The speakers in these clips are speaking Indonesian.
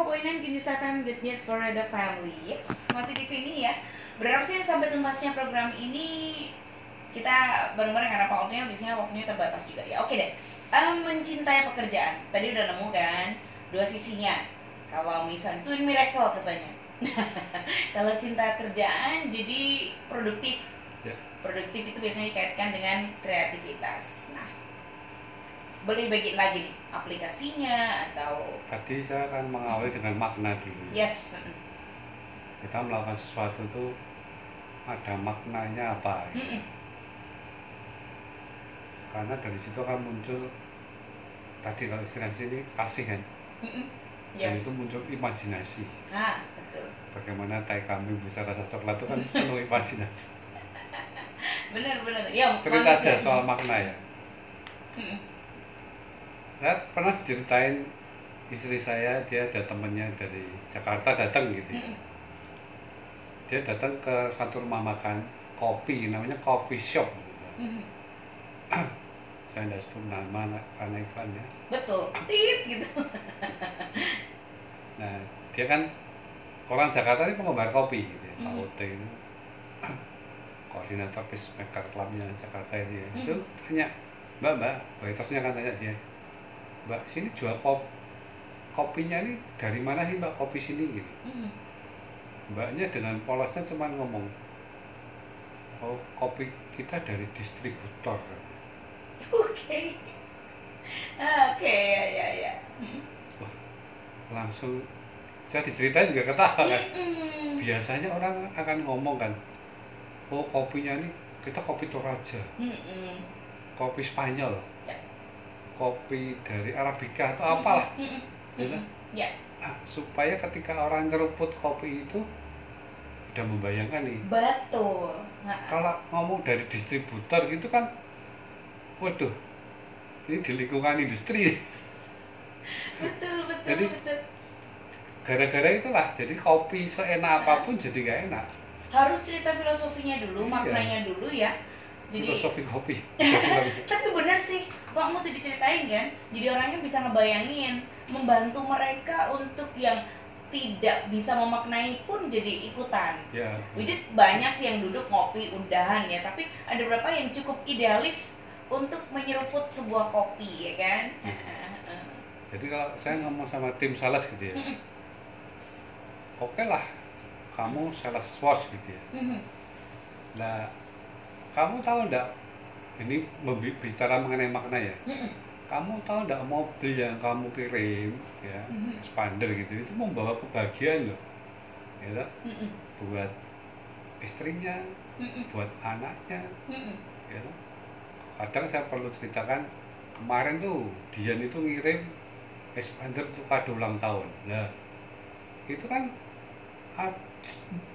104.9 Genius FM Good News for the Family. Yes, masih di sini ya. Berharap sih sampai tuntasnya program ini kita bareng-bareng karena waktunya biasanya waktunya terbatas juga ya. Oke deh. Em, mencintai pekerjaan. Tadi udah nemu kan dua sisinya. Kalau misal itu miracle katanya. Kalau cinta kerjaan jadi produktif. Ya. Produktif itu biasanya dikaitkan dengan kreativitas. Nah, boleh bagiin lagi nih aplikasinya atau Tadi saya akan mengawali dengan makna dulu. yes Kita melakukan sesuatu itu ada maknanya apa? ya. Mm-mm. Karena dari situ kan muncul tadi kalau istilah sini kasih kan, dan yes itu muncul imajinasi. ah betul Bagaimana tai kambing bisa rasa coklat itu kan penuh imajinasi. benar benar ya Cerita aja soal makna ya. Saya pernah diceritain istri saya dia ada temennya dari Jakarta datang gitu. ya. Mm-mm. Dia datang ke satu rumah makan kopi namanya coffee shop. gitu. Mm-mm. Saya tidak sebut nama karena iklannya. betul tit gitu Nah, dia kan orang Jakarta ini penggemar kopi gitu ya, Hmm. KOT itu. Koordinator Peacemaker Clubnya Jakarta itu ya. Hmm. Itu tanya, Mbak, Mbak, waitersnya kan tanya dia, Mbak, sini jual kop kopinya ini dari mana sih Mbak kopi sini gitu. Mm-mm. Mbaknya dengan polosnya cuma ngomong, oh kopi kita dari distributor. oke Ah, oke ya ya ya Mm-mm. Langsung saya diceritain juga ketawa kan. Mm-mm. biasanya orang akan ngomong kan oh kopinya ini kita kopi Toraja Mm-mm. kopi Spanyol. Kopi dari Arabica atau apalah. Mm-mm. gitu. Mm-mm. ya. Ah, supaya ketika orang nyeruput kopi itu udah membayangkan nih. Betul. Nah, kalau ngomong dari distributor gitu kan waduh ini di lingkungan industri. Betul betul Jadi- betul. gara-gara itulah jadi kopi seenak apa pun jadi nggak enak. Harus cerita filosofinya dulu Iya. maknanya dulu ya jadi filosofi kopi. Tapi benar sih pak mesti diceritain kan? Jadi orangnya bisa ngebayangin membantu mereka untuk yang tidak bisa memaknai pun jadi ikutan. Ya which is banyak sih yang duduk ngopi udahan ya. Tapi ada beberapa yang cukup idealis untuk menyeruput sebuah kopi ya kan? Jadi kalau saya ngomong sama tim sales gitu ya, oke lah, kamu sales wash gitu ya. Nah, kamu tahu enggak, ini bicara mengenai makna ya, Mhm. kamu tahu enggak mobil yang kamu kirim, ya, Mhm. expander gitu, itu membawa kebahagiaan loh, ya toh? Mhm. buat istrinya, Mhm. buat anaknya, Mhm. ya toh? Kadang saya perlu ceritakan, kemarin tuh Dian itu ngirim expander untuk kado ulang tahun. Nah, itu kan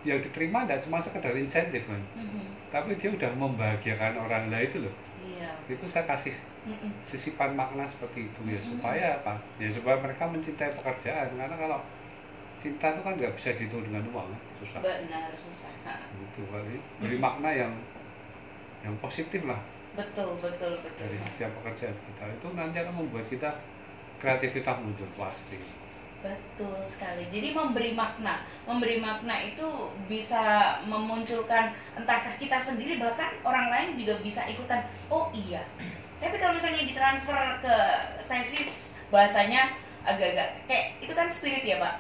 yang diterima tidak cuma sekedar insentif kan, Mhm. tapi dia udah membahagiakan orang lain itu loh. iya Itu saya kasih Mhm. sisipan makna seperti itu ya Mhm. supaya apa? Ya supaya mereka mencintai pekerjaan karena kalau cinta itu kan nggak bisa dihitung dengan uang kan? susah. benar susah. Itu kali beri Mhm. makna yang yang positif lah betul betul betul dari setiap pekerjaan kita itu nanti akan membuat kita kreativitas muncul pasti. Betul sekali. Jadi memberi makna, memberi makna itu bisa memunculkan entahkah kita sendiri bahkan orang lain juga bisa ikutan. Oh iya. Tapi kalau misalnya ditransfer ke sesis bahasanya agak-agak kayak itu kan spirit ya, Pak.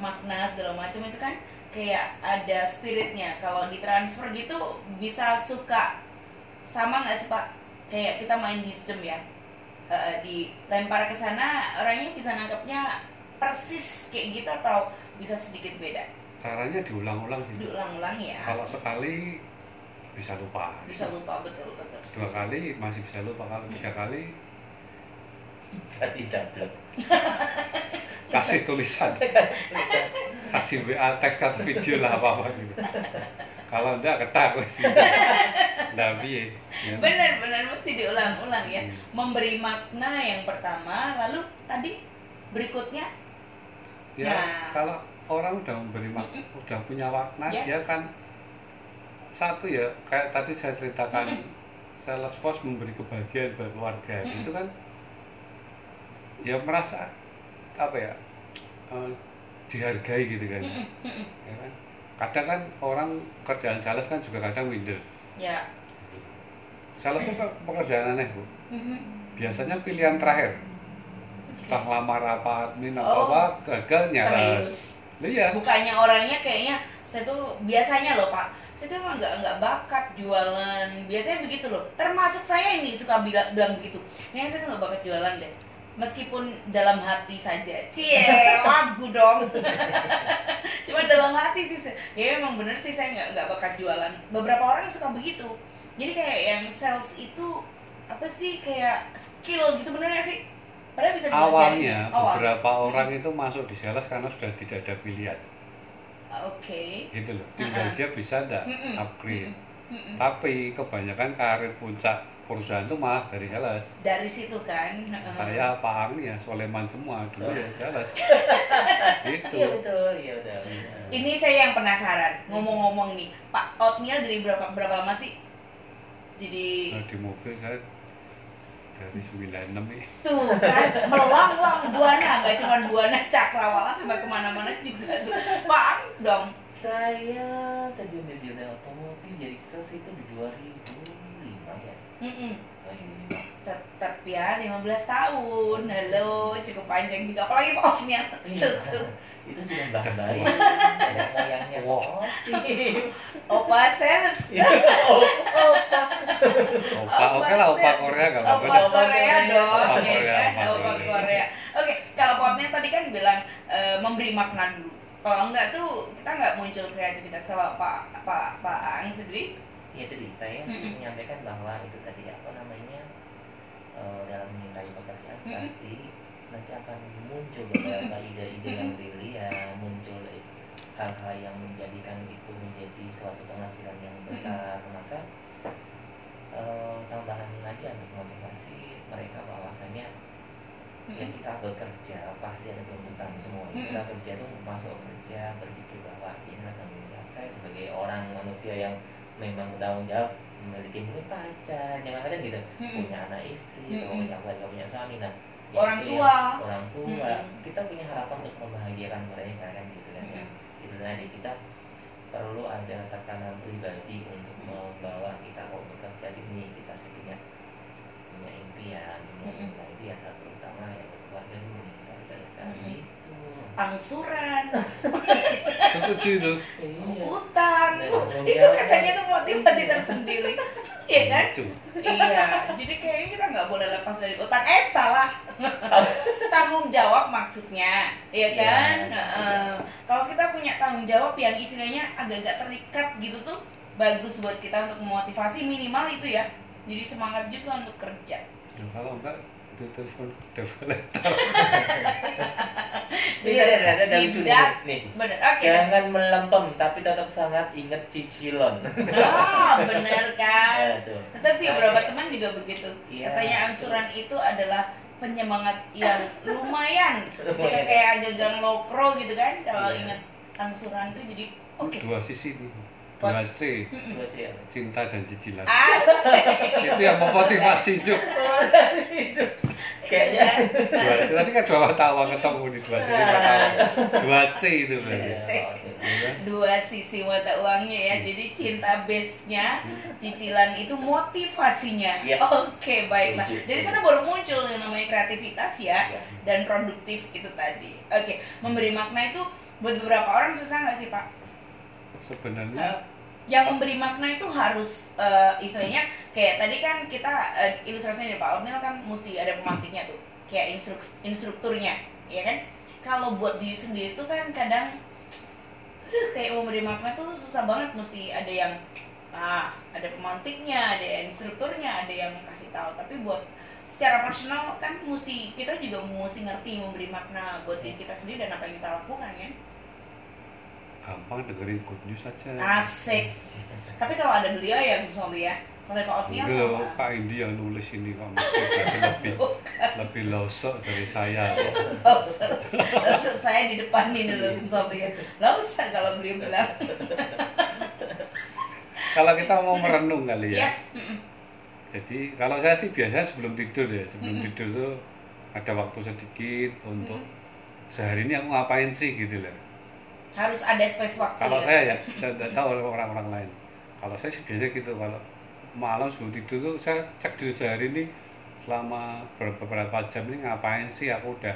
Makna segala macam itu kan kayak ada spiritnya. Kalau ditransfer gitu bisa suka sama nggak sih, Pak? Kayak kita main wisdom ya. Eh, dilempar ke sana orangnya bisa nangkepnya persis kayak gitu atau bisa sedikit beda Caranya diulang-ulang sih. diulang-ulang ya Kalau sekali bisa lupa. bisa lupa betul betul Dua kali masih bisa lupa. Kalau tiga kali Berarti dablek. kasih tulisan, kasih WA teks atau video lah apa apa gitu. Kalau enggak ketak wes. Nah, piye? Ya. benar-benar mesti diulang-ulang ya Hmm. memberi makna yang pertama lalu tadi berikutnya Ya, Nah. kalau orang udah memberi mak udah punya makna, Yes. dia kan satu ya kayak tadi saya ceritakan sales force memberi kebahagiaan buat keluarga Mm-mm. itu kan ya merasa apa ya eh, dihargai gitu kan Mm-mm, mm-mm. ya kan kadang kan orang kerjaan sales kan juga kadang minder Ya. sales itu pekerjaan aneh bu Mhm. biasanya pilihan terakhir setelah lamar apa admin apa Oh. apa gagal. Lah iya Bukannya orangnya kayaknya saya tuh biasanya loh Pak, saya tuh emang nggak nggak bakat jualan. Biasanya begitu loh. Termasuk saya ini suka bilang, bilang begitu. Kayaknya saya tuh nggak bakat jualan deh. Meskipun dalam hati saja. Cie, lagu dong. Cuma dalam hati sih. saya- Ya emang bener sih saya nggak nggak bakat jualan. Beberapa orang suka begitu. Jadi kayak yang sales itu apa sih kayak skill gitu bener nggak sih? Padahal bisa awalnya Awal. beberapa orang itu masuk di sales karena sudah tidak ada pilihan Oke. gitu loh tinggal Uh-uh. dia bisa nggak Mm-mm. upgrade Mm-mm. tapi kebanyakan karir puncak perusahaan itu malah dari sales dari situ kan heeh. saya Pak Ang ya Soleman semua dulu ya sales itu Iya betul, iya betul. ini saya yang penasaran ngomong-ngomong ini Pak Otniel dari berapa berapa lama sih jadi Nah, di mobil saya dari 96 ya tuh kan? Melanglang buana nggak cuma buana cakrawala sampai ke mana-mana juga tuh. Pak Ang dong. Saya terjun di otomotif jadi sales itu di 2005 ya. 2005. tetap ya 15 tahun halo cukup panjang juga apalagi Pak Otniel Iya. tuh Itu sudah mbak bayi. Ada moyangnya otomotif. Opa sales Oh, oh, Pak. opa oke lah opa Korea nggak apa-apa Opa. Korea dong, Opa ya Korea, kan? opa Opa Korea. Korea. Oke, kalau potnya tadi kan bilang eh, memberi makna dulu. Kalau enggak tuh kita nggak muncul kreativitas. Kalau Pak Pak Pak Ang sendiri, Ya tadi saya sih Mm-mm. menyampaikan bahwa itu tadi apa namanya eh, dalam menyintai pekerjaan Mm-mm. pasti nanti akan muncul beberapa ide-ide yang brilian, muncul hal-hal yang menjadikan itu menjadi suatu penghasilan yang besar. Maka eh, tambahan aja untuk motivasi mereka bahwasanya ya kita bekerja pasti ada tuntutan semua. Kita kerja tuh masuk kerja berpikir bahwa ini adalah tanggung jawab saya sebagai orang manusia yang memang tanggung jawab memiliki mungkin pacar jangan ada gitu. Punya anak istri atau Mm-mm. punya keluarga punya suami nah Orang itu tua. yang- orang tua. Kita punya harapan untuk membahagiakan mereka kan gitu kan ya. Itu tadi kita perlu ada tekanan pribadi untuk membawa kita kok bekerja ini kita sih punya impian Mm-mm. nah, itu ya satu utama ya buat keluarga dulu nih kita ucapkan Mm-mm. itu angsuran, setuju itu iya utang, Nah, itu menjawab. katanya tuh motivasi tersendiri, Iya kan? Iya, jadi kayaknya kita nggak boleh lepas dari utang. Eh salah, tanggung jawab maksudnya, iya Iya, kan? iya. Heeh. Kalau kita punya tanggung jawab yang istilahnya agak-agak terikat gitu tuh, bagus buat kita untuk memotivasi minimal itu ya. Jadi semangat juga untuk kerja. Ya, kalau enggak itu telepon telepon Bisa ada ada ada lucu nih. Bener, oke. Jangan melempem tapi tetap sangat ingat cicilon. Ah, bener kan? Ya. Tetap sih beberapa teman juga begitu. Iya. Katanya angsuran itu adalah penyemangat yang lumayan. Kayak agak lokro gitu kan, kalau Iya. ingat angsuran itu jadi oke. dua sisi nih dua C. Dua C ya. cinta dan cicilan Asik. itu yang memotivasi hidup Itu kayaknya dua C tadi kan dua mata uang ketemu di dua sisi mata uang dua C itu berarti Iya, C. oke. Ya kan? Dua sisi mata uangnya ya. Jadi cinta base-nya, cicilan itu motivasinya. Iya. Oke, baiklah. Jadi sana baru muncul yang namanya kreativitas ya. Iya. dan produktif itu tadi. Oke, memberi makna itu buat beberapa orang susah nggak sih Pak? sebenarnya Yang memberi makna itu harus eh, istilahnya kayak tadi kan kita eh, ilustrasinya dari Pak Ornil kan mesti ada pemantiknya tuh, kayak instruk instrukturnya, ya kan? Kalau buat diri sendiri tuh kan kadang, aduh kayak memberi makna tuh susah banget, mesti ada yang ah ada pemantiknya, ada yang instrukturnya, ada yang kasih tahu. Tapi buat secara personal kan mesti kita juga mesti ngerti memberi makna buat diri kita sendiri dan apa yang kita lakukan kan. Gampang dengerin good news aja Asik. Tapi kalau ada beliau ya Gus Soldi ya. Kalau Pak Otniel sama Kak Indi yang nulis ini kok lebih lebih losok dari saya. Usah, saya di depan nih dulu Gus Soldi ya. Usah kalau beliau bilang. Kalau kita mau merenung kali ya. Yes. Jadi kalau saya sih biasanya sebelum tidur ya, sebelum tidur tuh ada waktu sedikit untuk sehari ini aku ngapain sih gitu loh harus ada space waktu kalau ya. saya ya saya tidak tahu orang-orang lain kalau saya sih biasanya gitu kalau malam sebelum tidur tuh saya cek dulu sehari ini selama ber- beberapa jam ini ngapain sih aku udah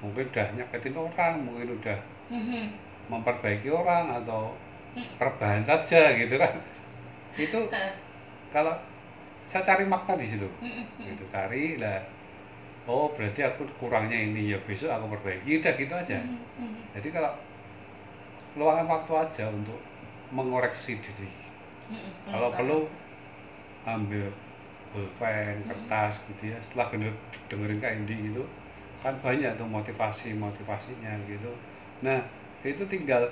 mungkin udah nyakitin orang mungkin udah Mhm. memperbaiki orang atau Hmm. rebahan saja gitu kan itu kalau saya cari makna di situ Mhm. gitu cari lah oh berarti aku kurangnya ini ya besok aku perbaiki udah gitu aja Mhm. Mhm. jadi kalau luangkan waktu aja untuk mengoreksi diri Mhm. kalau perlu ambil pulpen Hmm. kertas gitu ya setelah denger, dengerin Kak Indi gitu kan banyak tuh motivasi motivasinya gitu nah itu tinggal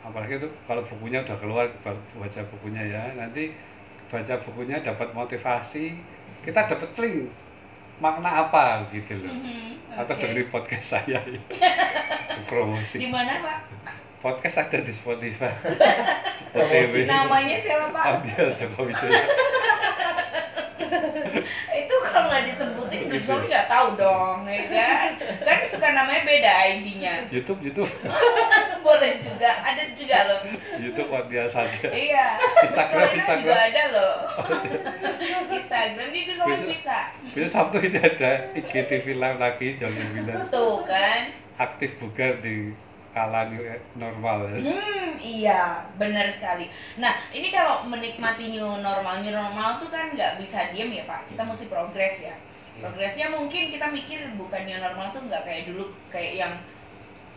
apalagi itu kalau bukunya udah keluar ba- baca bukunya ya nanti baca bukunya dapat motivasi kita dapat celing makna apa gitu loh Mhm. atau Oke. dengerin podcast saya ya. promosi di mana pak podcast ada di Spotify. OTW namanya siapa pak? Ambil Jokowi itu kalau nggak disebutin Gitu. Gus Zomi nggak tahu dong ya kan? Kan suka namanya beda ID-nya YouTube YouTube. Boleh juga ada juga loh. YouTube dia saja. Iya Instagram, Instagram. juga ada loh. Instagram di Besok- bisa. besok Sabtu ini ada IGTV live lagi jam 9 tuh kan. Aktif bugar di kala new normal ya. Hmm, iya, benar sekali. Nah, ini kalau menikmati new normal, new normal tuh kan nggak bisa diem ya Pak. Kita mesti progres ya. Iya. Progresnya mungkin kita mikir bukan new normal tuh nggak kayak dulu, kayak yang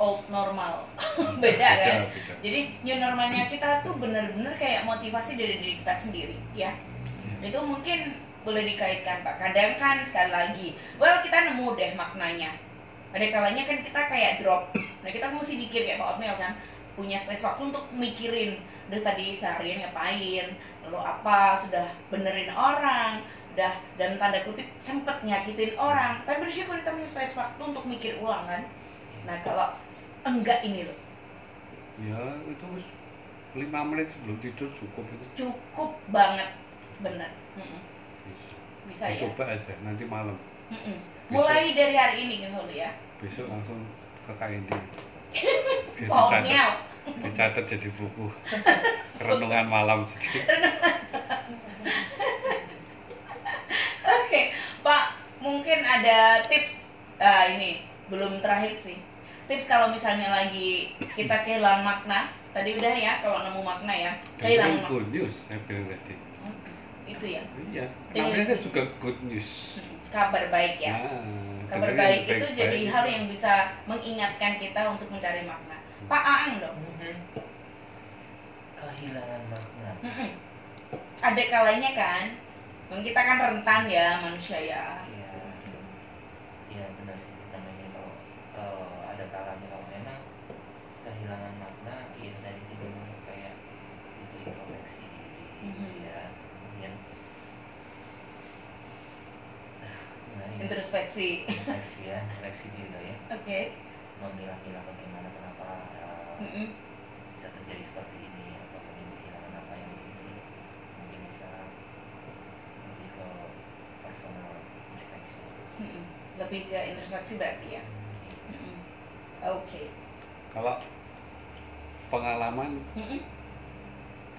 old normal. Beda kan? beda. Jadi new normalnya kita tuh bener-bener kayak motivasi dari diri kita sendiri ya. Itu mungkin boleh dikaitkan Pak. Kadang kan sekali lagi, well kita nemu deh maknanya. Ada kalanya kan kita kayak drop. Nah kita mesti mikir kayak Pak Otnel kan punya space waktu untuk mikirin udah tadi seharian ngapain? Lalu apa? Sudah benerin orang udah dan tanda kutip sempet nyakitin orang. Tapi bersyukur kita punya space waktu untuk mikir ulang kan. Nah kalau enggak ini loh. Ya itu lima menit sebelum tidur cukup itu. Cukup banget bener. Mm-mm. bisa, bisa ya? Dicoba aja nanti malam. Mulai dari hari ini kan ya. Besok langsung ke KND biar dicatat, dicatat jadi buku. Renungan malam jadi. Oke, Pak, mungkin ada tips ah, ini belum terakhir sih. Tips kalau misalnya lagi kita kehilangan makna, tadi udah ya kalau nemu makna ya, kehilangan makna. good news saya bilang tadi Itu ya, iya namanya juga good news. Kabar baik ya. Nah, Kabar baik itu baik-baik. jadi hal yang bisa mengingatkan kita untuk mencari makna. Pak Aang dong. Mhm. kehilangan makna Mm-mm. Ada kalanya kan, Bang, kita kan rentan ya manusia ya. iya iya benar sih namanya kalau eh, ada kalanya kalau memang kehilangan makna ya dari sih dulu kayak itu introspeksi diri Mhm. ya kemudian ah, gimana ya? Introspeksi. introspeksi ya introspeksi diri tuh ya Oke. memilah-milah bagaimana kenapa eh, Mm-mm. bisa terjadi seperti ini atau mungkin kehilangan apa yang dimiliki mungkin bisa lebih ke personal introspeksi Mm-mm. Lebih ke introspeksi berarti ya. Mm-mm. Oke. kalau pengalaman Mm-mm.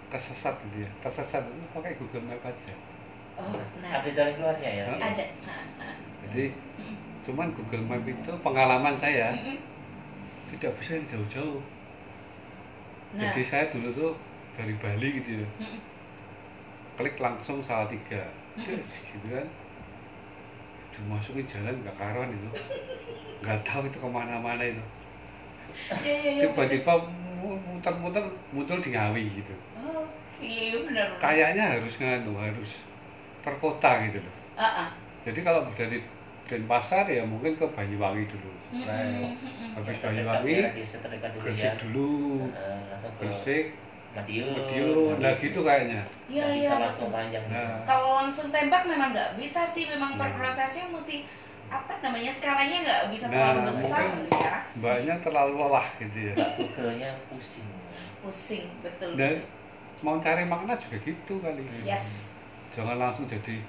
kesesat gitu ya tersesat itu pakai Google Map aja Oh, nah. ada jalan keluarnya ya? Ada. Nah. Jadi cuman Google Map itu pengalaman saya Mm-mm. tidak bisa yang jauh-jauh Nah. jadi saya dulu tuh dari Bali gitu ya Mm-mm. klik langsung salah tiga. Des, gitu kan dimasukin jalan nggak karuan itu nggak tahu itu ke mana-mana itu Iya, iya, iya. tiba-tiba mu- muter-muter muncul di Ngawi gitu Oh, iya benar. kayaknya harus nganu harus per kota gitu loh Ah, ah. jadi kalau dari Denpasar ya mungkin ke Banyuwangi dulu. Mm-mm. habis Banyuwangi Gresik dulu Gresik Madiun Madiun nah gitu kayaknya Iya, iya. bisa langsung panjang Nah. Kalau langsung tembak memang nggak bisa sih, memang Nah. prosesnya mesti apa namanya skalanya nggak bisa Nah, terlalu besar mungkin- ya. mbaknya terlalu lelah gitu ya Google-nya pusing Pusing betul. dan mau cari makna juga gitu kali Hmm. Yes. jangan langsung jadi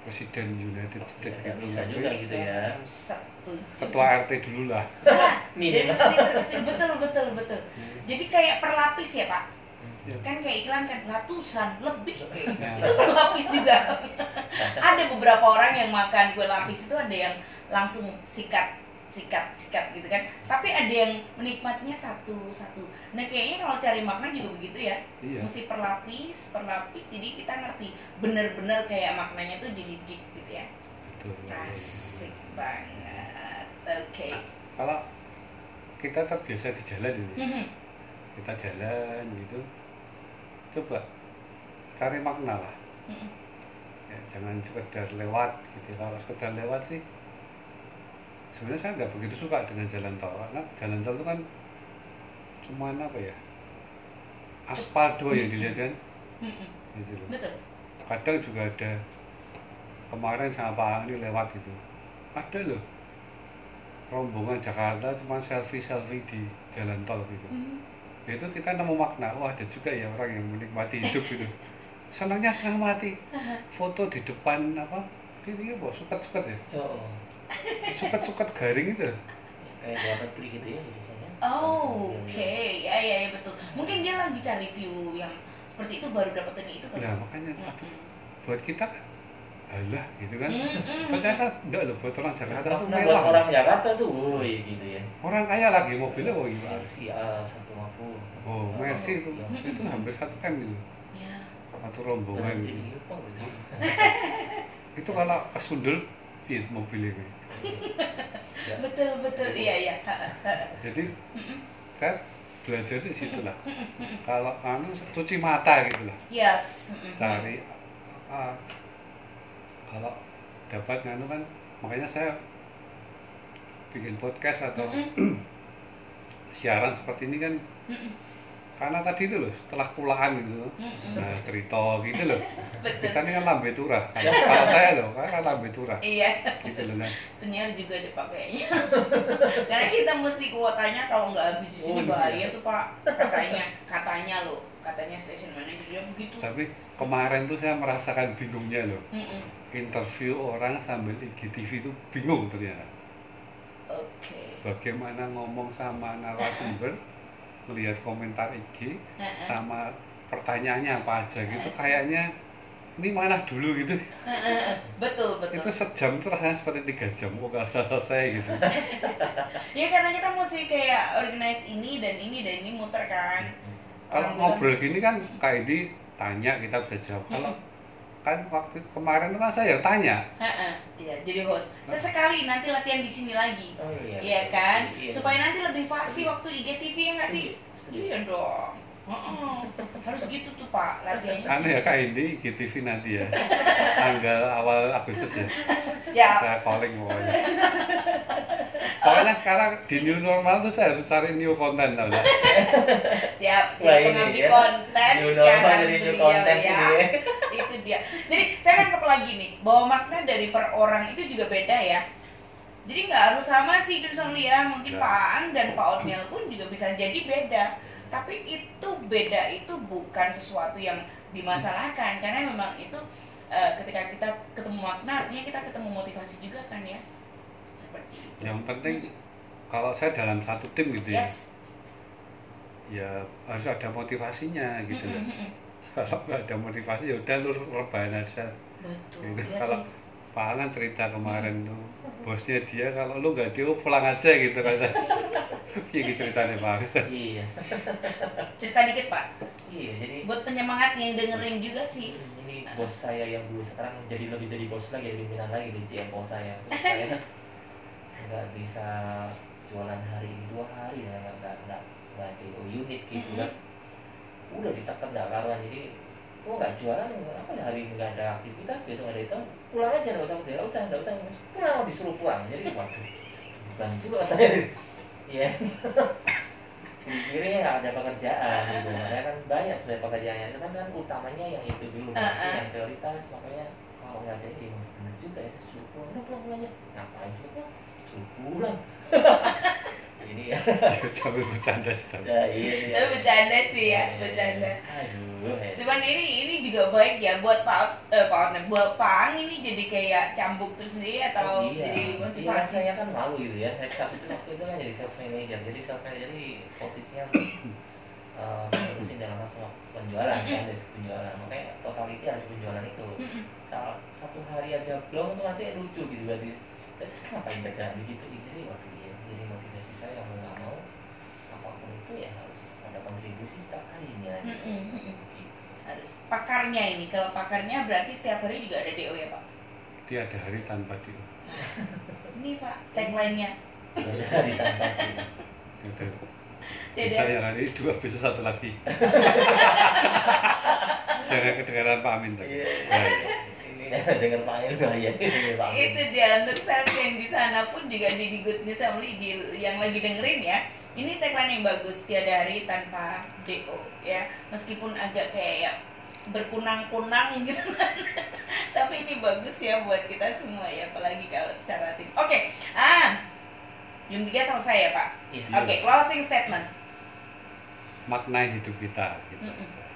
presiden United States gitu bisa nggak juga gitu ya ketua RT dulu lah Minimal. terkecil betul betul betul. Jadi kayak perlapis ya pak. Ya. Kan kayak iklan kan ratusan lebih. Ya. Itu berlapis juga. ada beberapa orang yang makan kue lapis itu ada yang langsung sikat sikat sikat gitu kan. Tapi ada yang menikmatinya satu satu. Nah kayaknya kalau cari makna juga begitu ya. iya Mesti perlapis perlapis. Jadi kita ngerti bener-bener kayak maknanya tuh jadi deep gitu ya. betul Asik banget. Oke. kalau kita terbiasa di jalan ini Mhm. kita jalan gitu coba cari makna lah Mhm. ya, jangan sekedar lewat gitu kalau sekedar lewat sih sebenarnya saya nggak begitu suka dengan jalan tol karena jalan tol itu kan cuma apa ya aspal doang yang dilihat kan? Gitu loh. Betul. kadang juga ada kemarin sama Pak Angni lewat gitu. Ada loh. Rombongan Jakarta cuma selfie selfie di jalan tol gitu. Ya itu kita nemu makna. Oh ada juga ya orang yang menikmati hidup gitu. Senangnya setengah mati. Foto di depan apa? Ini apa suket-suket ya? Oh, oh. Suket-suket garing itu kayak luar negeri gitu ya saya. Oh, Langsung, Oke, ya, ya ya betul. Mungkin dia lagi cari view yang seperti itu baru dapetin itu kan. nah makanya tapi buat kita kan alah gitu kan Mm-mm. ternyata enggak loh buat orang Jakarta Karena tuh buat mewah orang Jakarta tuh, woi gitu ya. orang kaya lagi mobilnya oh gimana Mercy A 150. oh Mercy itu Ya. itu hampir satu m itu Ya. satu Bukan rombongan gitu. Gitu. itu kalau kesundul piye mobil ini Ya. Betul betul. Iya iya. Jadi saya belajar di situ lah kalau anu cuci mata gitu lah Yes. Cari ah, kalau dapat nganu kan makanya saya bikin podcast atau siaran seperti ini kan. Karena tadi itu loh setelah kulaan gitu Mm-mm. nah cerita gitu loh kita ini kan lambe turah kalau saya loh kan lambe turah Iya. gitu loh nah Penyiar juga ada pakainya. Karena kita mesti kuotanya kalau nggak habis di sini Oh, iya. bahaya tuh pak. Katanya katanya loh. Katanya station manager dia begitu. tapi kemarin tuh saya merasakan bingungnya loh Mm-mm. interview orang sambil IGTV itu bingung ternyata Oke. bagaimana ngomong sama narasumber melihat komentar IG Ha-ha. sama pertanyaannya apa aja gitu Eh. kayaknya ini mana dulu gitu Ha-ha. Betul betul. itu sejam tuh rasanya seperti tiga jam kok gak selesai gitu Ya karena kita mesti kayak organize ini dan ini dan ini muter kan. kalau ngobrol gini kan kayak di tanya kita bisa jawab kalau kan waktu kemarin tuh kan saya tanya Heeh, Iya, jadi host. Sesekali nanti latihan di sini lagi. Oh iya. Iya kan? Iya. Supaya nanti lebih fasih waktu IGTV ya nggak sih? Iya dong. Harus gitu tuh Pak latihannya. anu ya kak Indi IGTV nanti ya tanggal awal Agustus ya Siap. saya calling pokoknya pokoknya sekarang di new normal tuh saya harus cari new content tau nggak? Siap. Wah, Jadi ini ya. konten New normal sekarang jadi new beliau content ya. ya. itu dia. Jadi saya nangkep lagi nih bahwa makna dari per orang itu juga beda ya. Jadi nggak harus sama sih Dun Somlia, mungkin Ya. Pak Aan dan Pak Otniel pun juga bisa jadi beda. Tapi itu beda itu bukan sesuatu yang dimasalahkan karena memang itu eh, ketika kita ketemu makna artinya kita ketemu motivasi juga kan ya. Seperti itu. yang penting kalau saya dalam satu tim gitu ya Yes. ya harus ada motivasinya gitu Mm-mm, mm-mm. kalau nggak ada motivasi ya udah lu rebahan aja Betul. Gitu. Iya Kalau-. Pak Alan cerita kemarin tuh bosnya dia kalau lu nggak dia pulang aja gitu kata Iya gitu ceritanya Pak Iya. Cerita dikit Pak. Iya, jadi Buat penyemangat yang dengerin juga sih. Hmm, ini bos saya yang dulu sekarang jadi lebih jadi bos lagi, jadi pimpinan lagi di GMO saya. Terus saya nggak bisa jualan hari ini dua hari ya nggak nggak nggak nggak di unit gitu kan. Udah ditekan nggak karuan jadi oh nggak jualan apa ya hari ini nggak ada aktivitas besok ada itu pulang aja nggak usah nggak usah nggak usah pulang disuruh pulang jadi waduh bukan juga saya ya pikirnya nggak ada pekerjaan gitu makanya kan banyak sebenarnya pekerjaannya. Itu kan kan utamanya yang itu dulu berarti ah. yang prioritas makanya kalau nggak ada ya benar juga ya suruh pulang udah pulang pulang aja ngapain pulang? Suruh pulang Ini ya. sambil bercanda sedang. Ya, iya, iya. Tapi bercanda sih ya, Iya, bercanda. Aduh, ya. Cuman ini ini juga baik ya buat Pak eh, Pak Orne, buat Pak Ang ini jadi kayak cambuk tersendiri atau Oh, iya. jadi Iya, motivasi. saya kan malu gitu ya. Saya habis waktu itu kan jadi sales manager. Jadi sales manager ini posisinya eh, ngurusin dalam masalah penjualan kan, dari penjualan. Makanya totality harus penjualan itu. Salah satu hari aja belum tuh nanti lucu gitu berarti. Terus ngapain kerjaan begitu? Jadi waktu motivasi saya mau nggak mau apa pun itu ya harus ada kontribusi setiap harinya. Mm-mm, mm-mm. Gitu. Harus pakarnya ini. Kalau pakarnya berarti setiap hari juga ada DO ya Pak. Tiada hari tanpa dia. Ini Pak tagline-nya. Ada hari tanpa itu. Tiada. Tidak. Bisa yang hari dua, bisa satu lagi. Jangan kedengaran Pak Amin tadi. Iya. Nah, iya. Bahaya Pak Amin. itu dia untuk sales yang di sana pun juga di, di Good News Family di, yang lagi dengerin ya ini tagline yang bagus tiada hari tanpa DO ya meskipun agak kayak ya berkunang-kunang gitu tapi ini bagus ya buat kita semua ya apalagi kalau secara tim oke ah Jam 3 selesai ya Pak Yes. oke closing statement Makna hidup kita. Gitu.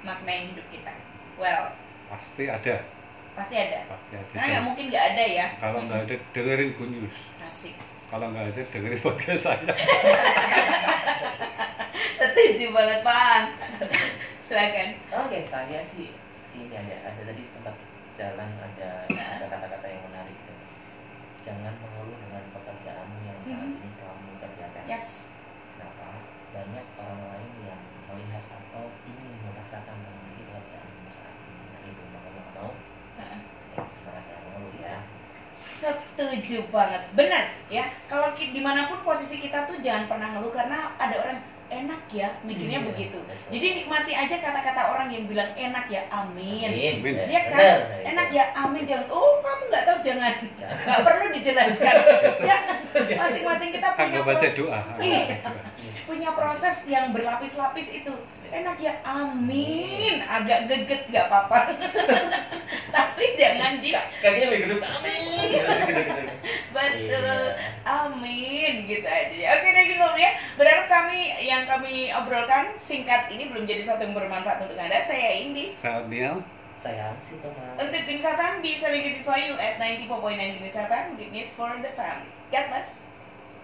Maknain hidup kita well Pasti ada. Pasti ada Pasti ada. karena nggak mungkin nggak ada ya Kalau nggak ada, dengerin Good News. asik Kalau nggak ada, dengerin podcast saya. setuju banget Pak silakan Oke, saya sih ini ada ada tadi sempat jalan ada ada kata-kata yang menarik itu. Jangan mengeluh dengan pekerjaanmu yang saat Mhm. ini kamu kerjakan. yes Kenapa? Banyak orang lain yang melihat atau ingin merasakan memiliki pekerjaanmu saat ini. Nah itu mau nggak mau, Heeh. ya semangat jangan mengeluh ya. Setuju banget, benar ya. Kalau di mana pun posisi kita tuh jangan pernah ngeluh karena ada orang enak ya mikirnya Iya, begitu. betul. Jadi nikmati aja kata-kata orang yang bilang enak ya, amin. Amin. Amin. Ya, kan? benar, itu. Enak ya, amin. Jangan, oh kamu nggak tahu jangan, nggak perlu dijelaskan. Jangan. Masing-masing kita punya baca proses, doa. Iya. punya proses yang berlapis-lapis itu. Enak ya, amin. Agak geget nggak apa-apa. Tapi jangan di Kak- Kakinya bergeduk amin. betul. Iya. Amin gitu aja ya. Oke deh gitu ya. Berharap kami yang kami obrolkan singkat ini belum jadi sesuatu yang bermanfaat untuk Anda. Saya Indi. Saya. Saya Ansi Thomas. Untuk FM bisa lagi di at 94.9 Binus FM. Good news for the family. God bless.